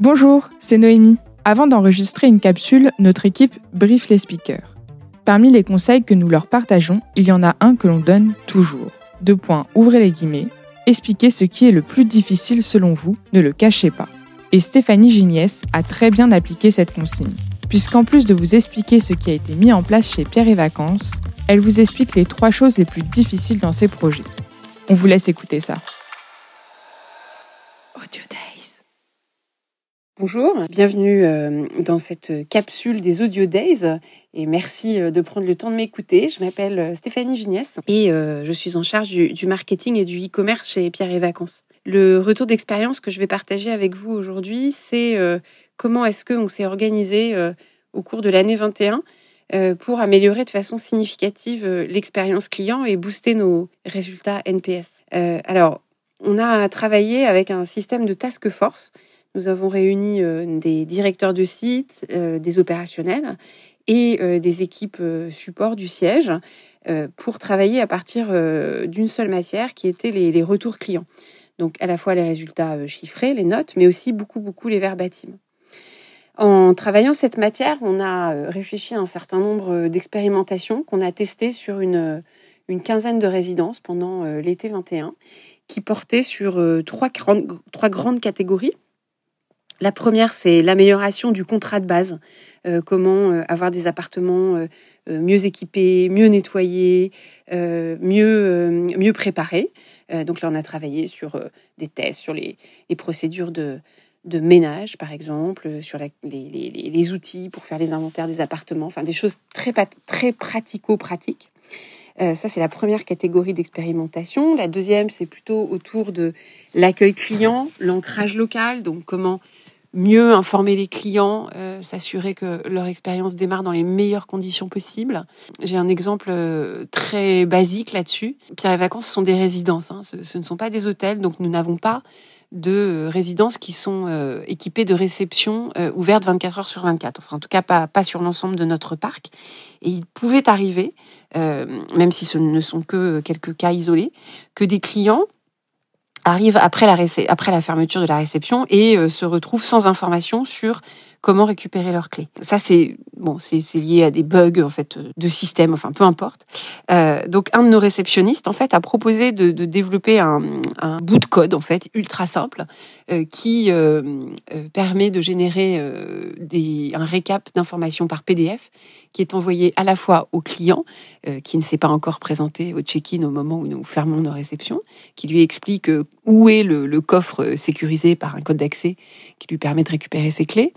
Bonjour, c'est Noémie. Avant d'enregistrer une capsule, notre équipe brief les speakers. Parmi les conseils que nous leur partageons, il y en a un que l'on donne toujours. Deux points, ouvrez les guillemets. Expliquez ce qui est le plus difficile selon vous, ne le cachez pas. Et Stéphanie Giniès a très bien appliqué cette consigne, puisqu'en plus de vous expliquer ce qui a été mis en place chez Pierre et Vacances, elle vous explique les trois choses les plus difficiles dans ses projets. On vous laisse écouter ça. Audio Days. Bonjour, bienvenue euh, dans cette capsule des Audio Days et merci euh, de prendre le temps de m'écouter. Je m'appelle euh, Stéphanie Giniès et je suis en charge du, marketing et du e-commerce chez Pierre et Vacances. Le retour d'expérience que je vais partager avec vous aujourd'hui, c'est comment est-ce qu'on s'est organisé au cours de l'année 21 pour améliorer de façon significative l'expérience client et booster nos résultats NPS. alors, on a travaillé avec un système de task force. Nous avons réuni euh, des directeurs de site, euh, des opérationnels et euh, des équipes support du siège pour travailler à partir d'une seule matière qui était les, retours clients. Donc à la fois les résultats chiffrés, les notes, mais aussi beaucoup, beaucoup les verbatims. En travaillant cette matière, on a réfléchi à un certain nombre d'expérimentations qu'on a testées sur une, quinzaine de résidences pendant l'été 21 qui portait sur trois grandes catégories. La première, c'est l'amélioration du contrat de base. Euh, comment euh, avoir des appartements mieux équipés, mieux nettoyés, mieux, mieux préparés. donc là, on a travaillé sur des tests, sur les, procédures de, de ménage, par exemple, sur les, les, outils pour faire les inventaires des appartements, enfin des choses très, très pratico-pratiques. Euh, ça, c'est la première catégorie d'expérimentation. La deuxième, c'est plutôt autour de l'accueil client, l'ancrage local, donc comment mieux informer les clients, euh, s'assurer que leur expérience démarre dans les meilleures conditions possibles. J'ai un exemple euh, très basique là-dessus. Pierre et Vacances sont des résidences, hein. ce, ne sont pas des hôtels, donc nous n'avons pas de résidences qui sont équipées de réceptions ouvertes 24 heures sur 24. Enfin, en tout cas, pas, pas sur l'ensemble de notre parc. Et il pouvait arriver euh, même si ce ne sont que quelques cas isolés, que des clients arrivent après la, après la fermeture de la réception et euh, se retrouvent sans information sur comment récupérer leurs clés. Ça, c'est bon, c'est lié à des bugs en fait de système, enfin peu importe. Euh, donc, un de nos réceptionnistes en fait a proposé de, de développer un, un, bout de code en fait ultra simple euh, qui euh, euh permet de générer euh, des, un récap d'informations par PDF qui est envoyé à la fois au client euh, qui ne s'est pas encore présenté au check-in au moment où nous fermons nos réceptions, qui lui explique où est le, le coffre sécurisé par un code d'accès qui lui permet de récupérer ses clés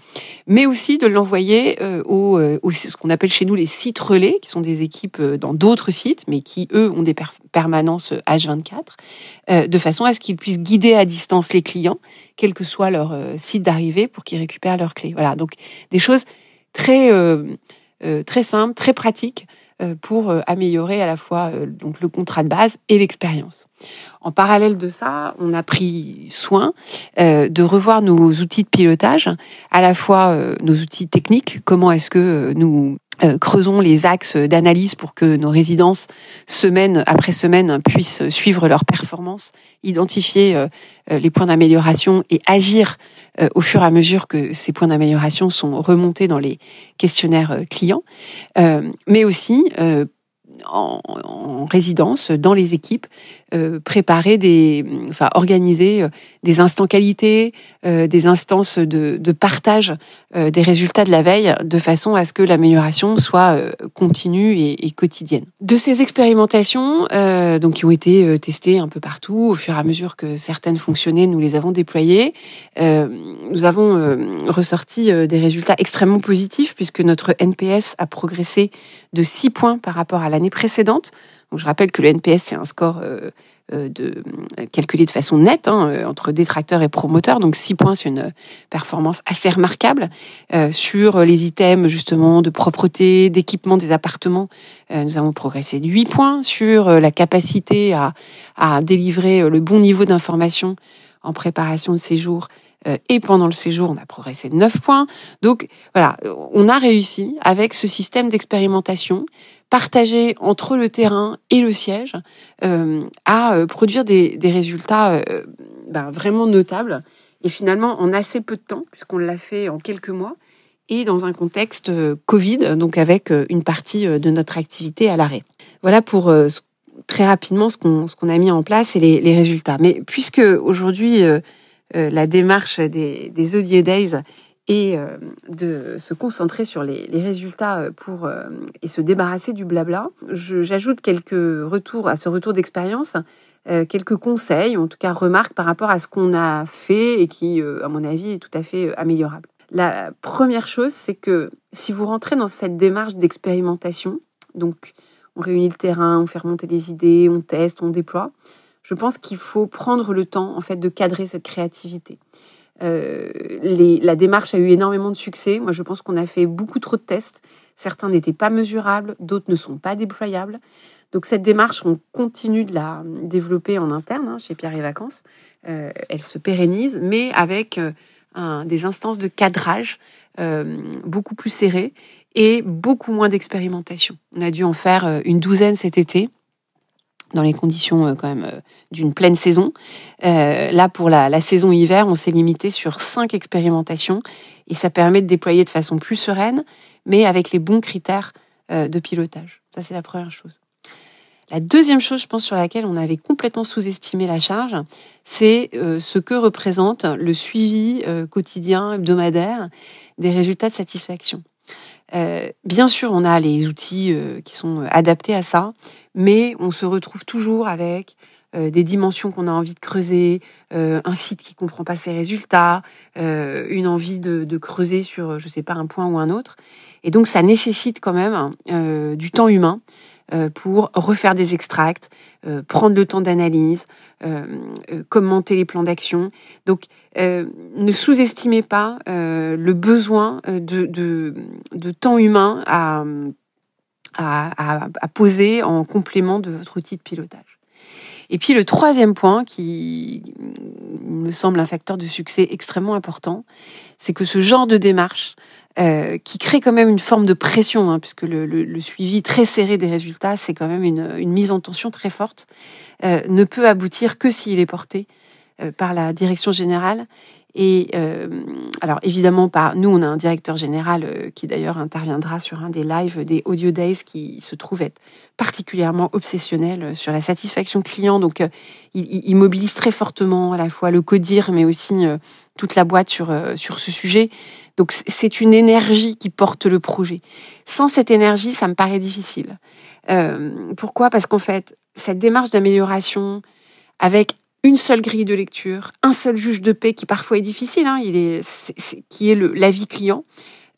mais aussi de l'envoyer euh, euh, ce qu'on appelle chez nous les sites relais, qui sont des équipes euh, dans d'autres sites, mais qui, eux, ont des permanences H24, de façon à ce qu'ils puissent guider à distance les clients, quel que soit leur site d'arrivée, pour qu'ils récupèrent leurs clés. Voilà, donc des choses très, très simples, très pratiques pour améliorer à la fois donc le contrat de base et l'expérience. En parallèle de ça, on a pris soin euh, de revoir nos outils de pilotage, à la fois euh, nos outils techniques, comment est-ce que euh, nous creusons les axes d'analyse pour que nos résidences, semaine après semaine, puissent suivre leur performance, identifier les points d'amélioration et agir au fur et à mesure que ces points d'amélioration sont remontés dans les questionnaires clients, mais aussi en, en, résidence dans les équipes euh, préparer des enfin organiser euh, des instants qualité euh, des instances de, de partage euh, des résultats de la veille de façon à ce que l'amélioration soit euh, continue et, et, quotidienne. De ces expérimentations donc qui ont été testées un peu partout au fur et à mesure que certaines fonctionnaient nous les avons déployées nous avons ressorti des résultats extrêmement positifs puisque notre NPS a progressé de 6 points par rapport à l'année précédente. Donc, je rappelle que le NPS, c'est un score euh, euh, de, calculé de façon nette hein, euh, entre détracteurs et promoteurs. Donc 6 points, c'est une performance assez remarquable. sur les items justement de propreté, d'équipement des appartements, nous avons progressé de 8 points. Sur la capacité à, à délivrer le bon niveau d'information en préparation de séjour, euh, et pendant le séjour, on a progressé de 9 points. Donc voilà, on a réussi avec ce système d'expérimentation partagé entre le terrain et le siège euh, à euh, produire des, des résultats ben, vraiment notables Et finalement, en assez peu de temps, puisqu'on l'a fait en quelques mois, et dans un contexte euh, Covid, donc avec euh, une partie de notre activité à l'arrêt. Voilà pour très rapidement ce qu'on qu'on a mis en place et les, les résultats. Mais puisque aujourd'hui la démarche des, des Audio Days et euh, de se concentrer sur les, résultats euh, pour euh, et se débarrasser du blabla. J'ajoute quelques retours à ce retour d'expérience, quelques conseils, en tout cas remarques par rapport à ce qu'on a fait et qui, à mon avis, est tout à fait améliorable. La première chose, c'est que si vous rentrez dans cette démarche d'expérimentation, donc on réunit le terrain, on fait remonter les idées, on teste, on déploie, je pense qu'il faut prendre le temps en fait de cadrer cette créativité. Euh, la démarche a eu énormément de succès. Moi, je pense qu'on a fait beaucoup trop de tests. Certains n'étaient pas mesurables, d'autres ne sont pas déployables. Donc cette démarche, on continue de la développer en interne hein, chez Pierre et Vacances. Euh, elle se pérennise, mais avec euh, des instances de cadrage beaucoup plus serrées et beaucoup moins d'expérimentation. On a dû en faire une douzaine cet été dans les conditions euh, quand même euh, d'une pleine saison. Euh, là, pour la, saison hiver, on s'est limité sur cinq expérimentations et ça permet de déployer de façon plus sereine, mais avec les bons critères de pilotage. Ça, c'est la première chose. La deuxième chose, je pense, sur laquelle on avait complètement sous-estimé la charge, c'est ce que représente le suivi quotidien, hebdomadaire des résultats de satisfaction. Euh, bien sûr, on a les outils euh, qui sont adaptés à ça, mais on se retrouve toujours avec euh, des dimensions qu'on a envie de creuser, un site qui comprend pas ses résultats, une envie de, de, creuser sur, je sais pas, un point ou un autre. Et donc, ça nécessite quand même du temps humain euh, pour refaire des extracts, euh, prendre le temps d'analyse, euh, commenter les plans d'action. Donc, ne sous-estimez pas le besoin de, de, temps humain à, à, à, poser en complément de votre outil de pilotage. Et puis le troisième point qui me semble un facteur de succès extrêmement important, c'est que ce genre de démarche euh, qui crée quand même une forme de pression, hein, puisque le, suivi très serré des résultats, c'est quand même une, une, mise en tension très forte, euh, ne peut aboutir que s'il est porté euh, par la direction générale. Et euh, alors évidemment, par nous, on a un directeur général euh, qui d'ailleurs interviendra sur un des lives des Audio Days, qui se trouve être particulièrement obsessionnel sur la satisfaction client. Donc, il, il, mobilise très fortement à la fois le codir, mais aussi toute la boîte sur sur ce sujet. Donc c'est une énergie qui porte le projet. Sans cette énergie, ça me paraît difficile. Euh, pourquoi? Parce qu'en fait, cette démarche d'amélioration, avec une seule grille de lecture, un seul juge de paix qui parfois est difficile, hein, il est, qui est l'avis client,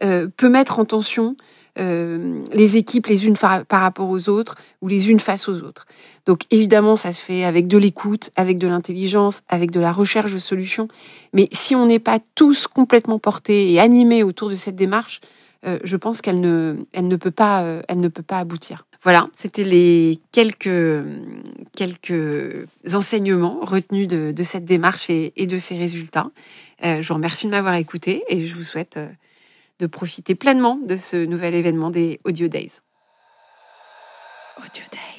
euh, peut mettre en tension euh, les équipes les unes par, rapport aux autres ou les unes face aux autres. Donc évidemment, ça se fait avec de l'écoute, avec de l'intelligence, avec de la recherche de solutions. Mais si on n'est pas tous complètement portés et animés autour de cette démarche, euh, je pense qu'elle ne, elle ne peut pas, euh, elle ne peut pas aboutir. Voilà, c'était les quelques, quelques enseignements retenus de, cette démarche et, de ses résultats. je vous remercie de m'avoir écouté et je vous souhaite de profiter pleinement de ce nouvel événement des Audio Days. Audio Days.